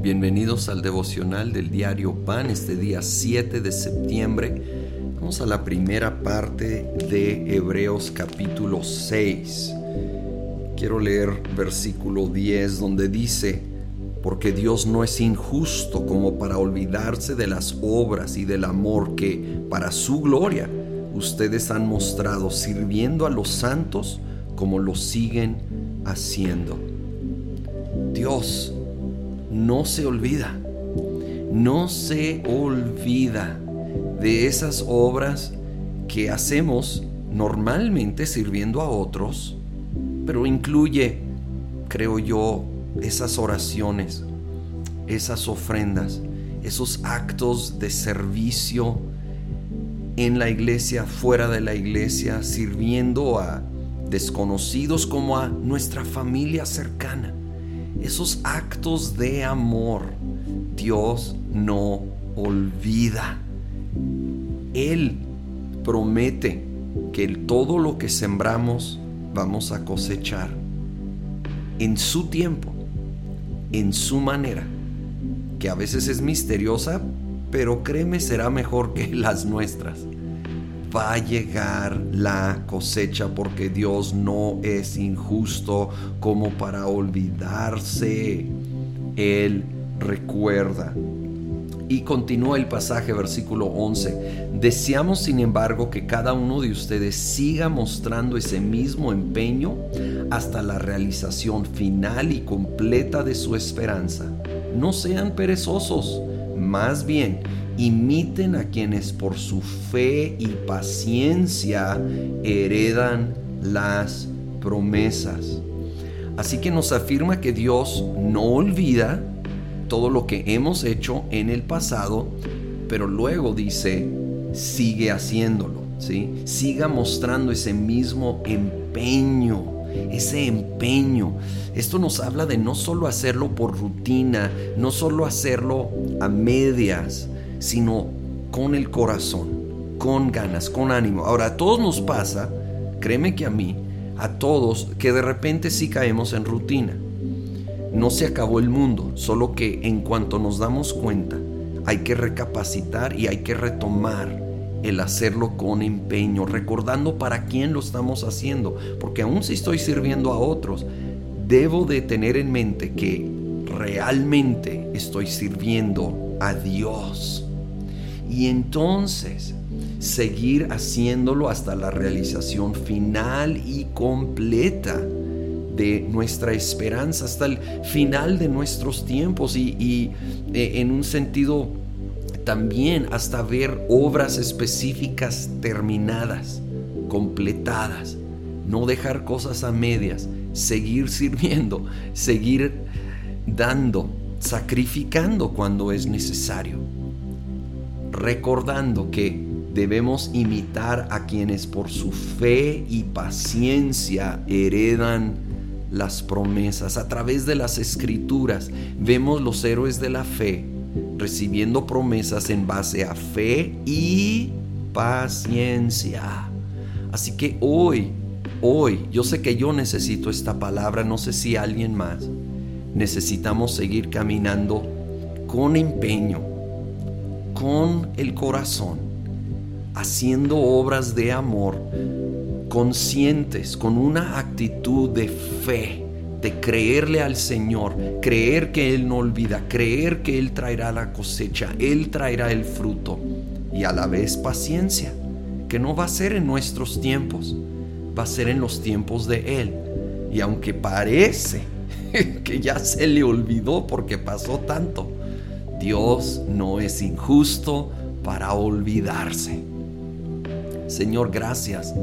Bienvenidos al devocional del diario Pan este día 7 de septiembre. Vamos a la primera parte de Hebreos capítulo 6. Quiero leer versículo 10 donde dice, porque Dios no es injusto como para olvidarse de las obras y del amor que, para su gloria, ustedes han mostrado sirviendo a los santos como lo siguen haciendo. Dios no se olvida, no se olvida de esas obras que hacemos normalmente sirviendo a otros, pero incluye, creo yo, esas oraciones, esas ofrendas, esos actos de servicio en la iglesia, fuera de la iglesia, sirviendo a desconocidos como a nuestra familia cercana esos actos de amor, Dios no olvida. Él promete que todo lo que sembramos vamos a cosechar en su tiempo, en su manera, que a veces es misteriosa, pero créeme será mejor que las nuestras va a llegar la cosecha porque Dios no es injusto como para olvidarse. Él recuerda. Y continúa el pasaje, versículo 11. Deseamos, sin embargo, que cada uno de ustedes siga mostrando ese mismo empeño hasta la realización final y completa de su esperanza. No sean perezosos, más bien imiten a quienes por su fe y paciencia heredan las promesas. Así que nos afirma que Dios no olvida todo lo que hemos hecho en el pasado, pero luego dice, sigue haciéndolo, ¿sí? Siga mostrando ese mismo empeño, ese empeño. Esto nos habla de no solo hacerlo por rutina, no solo hacerlo a medias, sino con el corazón, con ganas, con ánimo. Ahora, a todos nos pasa, créeme que a mí, a todos, que de repente sí caemos en rutina. No se acabó el mundo, solo que en cuanto nos damos cuenta, hay que recapacitar y hay que retomar el hacerlo con empeño, recordando para quién lo estamos haciendo, porque aún si estoy sirviendo a otros, debo de tener en mente que realmente estoy sirviendo a Dios. Y entonces seguir haciéndolo hasta la realización final y completa de nuestra esperanza, hasta el final de nuestros tiempos y, eh, en un sentido también hasta ver obras específicas terminadas, completadas, no dejar cosas a medias, seguir sirviendo, seguir dando, sacrificando cuando es necesario recordando que debemos imitar a quienes por su fe y paciencia heredan las promesas. A través de las escrituras vemos los héroes de la fe recibiendo promesas en base a fe y paciencia. Así que hoy, hoy, yo sé que yo necesito esta palabra, no sé si alguien más. Necesitamos seguir caminando con empeño con el corazón, haciendo obras de amor, conscientes, con una actitud de fe, de creerle al Señor, creer que Él no olvida, creer que Él traerá la cosecha, Él traerá el fruto y a la vez paciencia, que no va a ser en nuestros tiempos, va a ser en los tiempos de Él. Y aunque parece que ya se le olvidó porque pasó tanto, Dios no es injusto para olvidarse. Señor, gracias.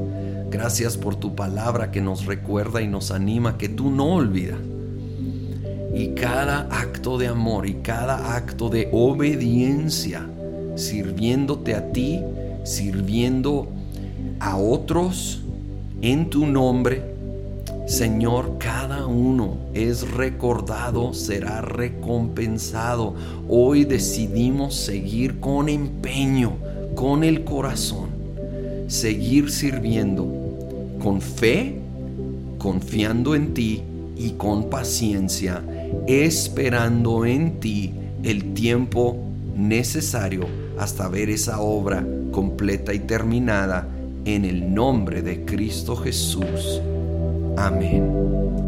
Gracias por tu palabra que nos recuerda y nos anima que tú no olvidas. Y cada acto de amor y cada acto de obediencia, sirviéndote a ti, sirviendo a otros en tu nombre, Señor, cada uno es recordado, será recompensado. Hoy decidimos seguir con empeño, con el corazón, seguir sirviendo con fe, confiando en ti y con paciencia, esperando en ti el tiempo necesario hasta ver esa obra completa y terminada en el nombre de Cristo Jesús. Amén.